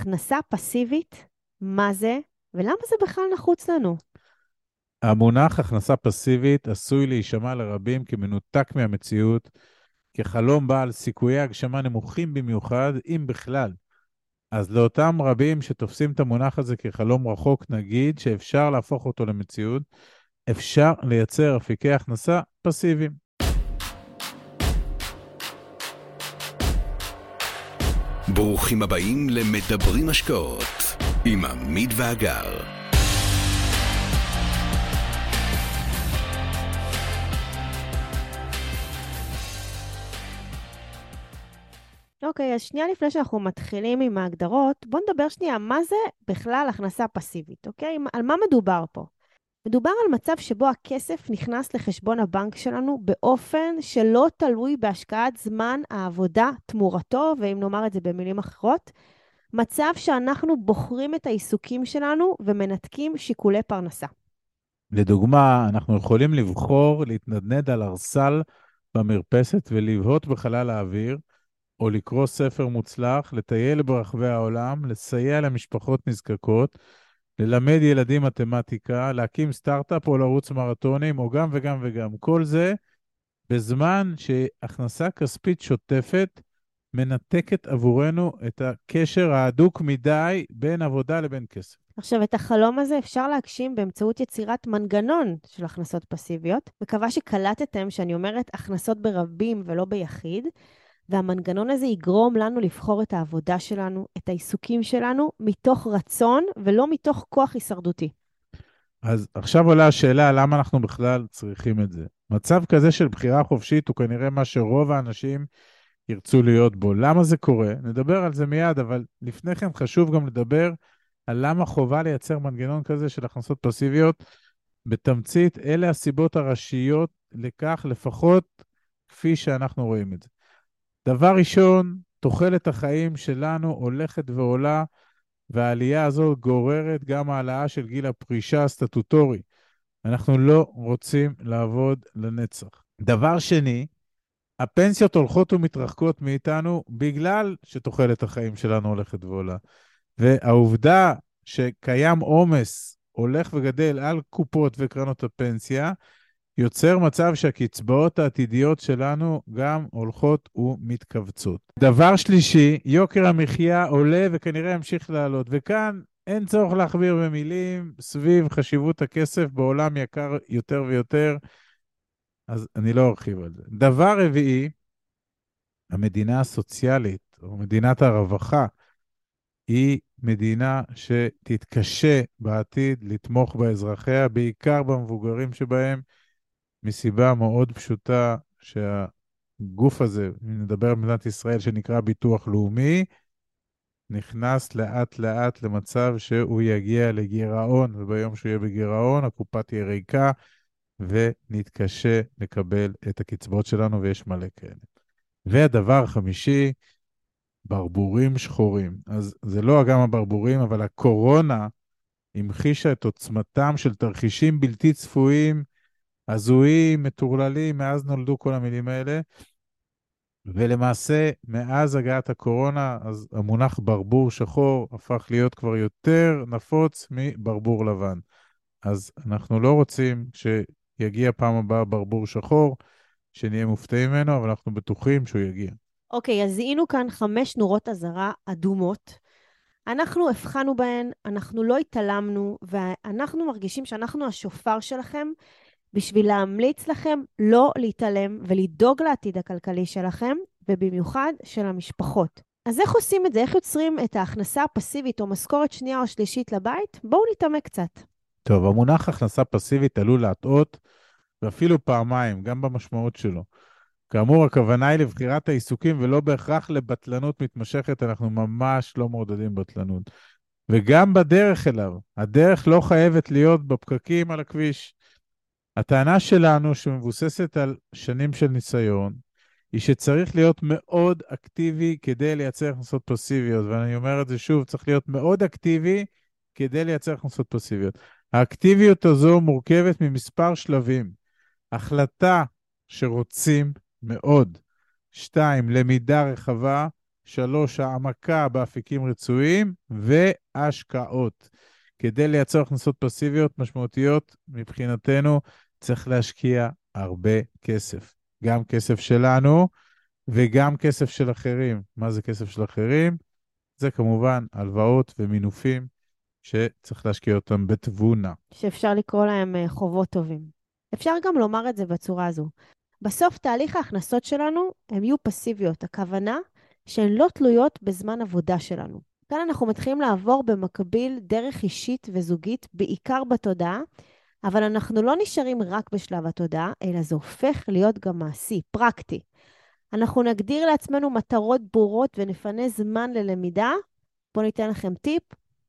הכנסה פסיבית, מה זה, ולמה זה בכלל נחוץ לנו? המונח הכנסה פסיבית עשוי להישמע לרבים כמנותק מהמציאות, כחלום בעל סיכויי הגשמה נמוכים במיוחד, אם בכלל. אז לאותם רבים שתופסים את המונח הזה כחלום רחוק, נגיד שאפשר להפוך אותו למציאות, אפשר לייצר אפיקי הכנסה פסיביים. ברוכים הבאים למדברים השקעות עם עמית ואגר. אוקיי, אז שנייה לפני שאנחנו מתחילים עם ההגדרות, בואו נדבר שנייה מה זה בכלל הכנסה פסיבית, אוקיי? על מה מדובר פה? מדובר על מצב שבו הכסף נכנס לחשבון הבנק שלנו באופן שלא תלוי בהשקעת זמן העבודה תמורתו, ואם נאמר את זה במילים אחרות, מצב שאנחנו בוחרים את העיסוקים שלנו ומנתקים שיקולי פרנסה. לדוגמה, אנחנו יכולים לבחור להתנדנד על ארסל במרפסת ולבהות בחלל האוויר, או לקרוא ספר מוצלח, לטייל ברחבי העולם, לסייע למשפחות נזקקות, ללמד ילדים מתמטיקה, להקים סטארט-אפ או לרוץ מרתונים, או גם וגם וגם. כל זה בזמן שהכנסה כספית שוטפת מנתקת עבורנו את הקשר ההדוק מדי בין עבודה לבין כסף. עכשיו, את החלום הזה אפשר להגשים באמצעות יצירת מנגנון של הכנסות פסיביות. מקווה שקלטתם שאני אומרת הכנסות ברבים ולא ביחיד. והמנגנון הזה יגרום לנו לבחור את העבודה שלנו, את העיסוקים שלנו, מתוך רצון ולא מתוך כוח הישרדותי. אז עכשיו עולה השאלה למה אנחנו בכלל צריכים את זה. מצב כזה של בחירה חופשית הוא כנראה מה שרוב האנשים ירצו להיות בו. למה זה קורה? נדבר על זה מיד, אבל לפני כן חשוב גם לדבר על למה חובה לייצר מנגנון כזה של הכנסות פסיביות. בתמצית, אלה הסיבות הראשיות לכך, לפחות כפי שאנחנו רואים את זה. דבר ראשון, תוחלת החיים שלנו הולכת ועולה, והעלייה הזו גוררת גם העלאה של גיל הפרישה הסטטוטורי. אנחנו לא רוצים לעבוד לנצח. דבר שני, הפנסיות הולכות ומתרחקות מאיתנו בגלל שתוחלת החיים שלנו הולכת ועולה. והעובדה שקיים עומס הולך וגדל על קופות וקרנות הפנסיה, יוצר מצב שהקצבאות העתידיות שלנו גם הולכות ומתכווצות. דבר שלישי, יוקר המחיה עולה וכנראה ימשיך לעלות, וכאן אין צורך להכביר במילים סביב חשיבות הכסף בעולם יקר יותר ויותר, אז אני לא ארחיב על זה. דבר רביעי, המדינה הסוציאלית, או מדינת הרווחה, היא מדינה שתתקשה בעתיד לתמוך באזרחיה, בעיקר במבוגרים שבהם, מסיבה מאוד פשוטה שהגוף הזה, אם נדבר על מדינת ישראל, שנקרא ביטוח לאומי, נכנס לאט-לאט למצב שהוא יגיע לגירעון, וביום שהוא יהיה בגירעון, הקופה תהיה ריקה, ונתקשה לקבל את הקצבאות שלנו, ויש מלא כאלה. והדבר החמישי, ברבורים שחורים. אז זה לא גם הברבורים, אבל הקורונה המחישה את עוצמתם של תרחישים בלתי צפויים הזויים, מטורללים, מאז נולדו כל המילים האלה. ולמעשה, מאז הגעת הקורונה, אז המונח ברבור שחור הפך להיות כבר יותר נפוץ מברבור לבן. אז אנחנו לא רוצים שיגיע פעם הבאה ברבור שחור, שנהיה מופתעים ממנו, אבל אנחנו בטוחים שהוא יגיע. אוקיי, אז זיהינו כאן חמש נורות אזהרה אדומות. אנחנו הבחנו בהן, אנחנו לא התעלמנו, ואנחנו מרגישים שאנחנו השופר שלכם בשביל להמליץ לכם לא להתעלם ולדאוג לעתיד הכלכלי שלכם, ובמיוחד של המשפחות. אז איך עושים את זה? איך יוצרים את ההכנסה הפסיבית או משכורת שנייה או שלישית לבית? בואו נתעמק קצת. טוב, המונח הכנסה פסיבית עלול להטעות, ואפילו פעמיים, גם במשמעות שלו. כאמור, הכוונה היא לבחירת העיסוקים ולא בהכרח לבטלנות מתמשכת, אנחנו ממש לא מעודדים בטלנות. וגם בדרך אליו, הדרך לא חייבת להיות בפקקים על הכביש. הטענה שלנו, שמבוססת על שנים של ניסיון, היא שצריך להיות מאוד אקטיבי כדי לייצר הכנסות פסיביות. ואני אומר את זה שוב, צריך להיות מאוד אקטיבי כדי לייצר הכנסות פסיביות. האקטיביות הזו מורכבת ממספר שלבים. החלטה שרוצים מאוד. שתיים, למידה רחבה. שלוש, העמקה באפיקים רצויים והשקעות. כדי לייצר הכנסות פסיביות משמעותיות, מבחינתנו צריך להשקיע הרבה כסף. גם כסף שלנו וגם כסף של אחרים. מה זה כסף של אחרים? זה כמובן הלוואות ומינופים שצריך להשקיע אותם בתבונה. שאפשר לקרוא להם אה, חובות טובים. אפשר גם לומר את זה בצורה הזו. בסוף תהליך ההכנסות שלנו הן יהיו פסיביות. הכוונה שהן לא תלויות בזמן עבודה שלנו. כאן אנחנו מתחילים לעבור במקביל דרך אישית וזוגית, בעיקר בתודעה, אבל אנחנו לא נשארים רק בשלב התודעה, אלא זה הופך להיות גם מעשי, פרקטי. אנחנו נגדיר לעצמנו מטרות ברורות ונפנה זמן ללמידה. בואו ניתן לכם טיפ.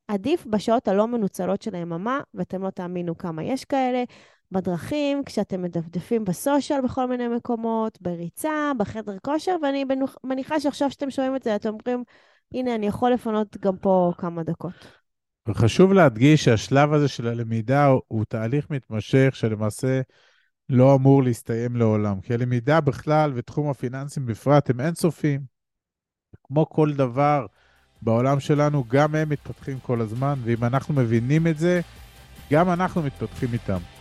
עדיף בשעות הלא מנוצלות של היממה, ואתם לא תאמינו כמה יש כאלה, בדרכים, כשאתם מדפדפים בסושיאל בכל מיני מקומות, בריצה, בחדר כושר, ואני מניחה שעכשיו שאתם שומעים את זה, אתם אומרים, הנה, אני יכול לפנות גם פה כמה דקות. וחשוב להדגיש שהשלב הזה של הלמידה הוא, הוא תהליך מתמשך שלמעשה לא אמור להסתיים לעולם. כי הלמידה בכלל ותחום הפיננסים בפרט הם אינסופיים. כמו כל דבר בעולם שלנו, גם הם מתפתחים כל הזמן, ואם אנחנו מבינים את זה, גם אנחנו מתפתחים איתם.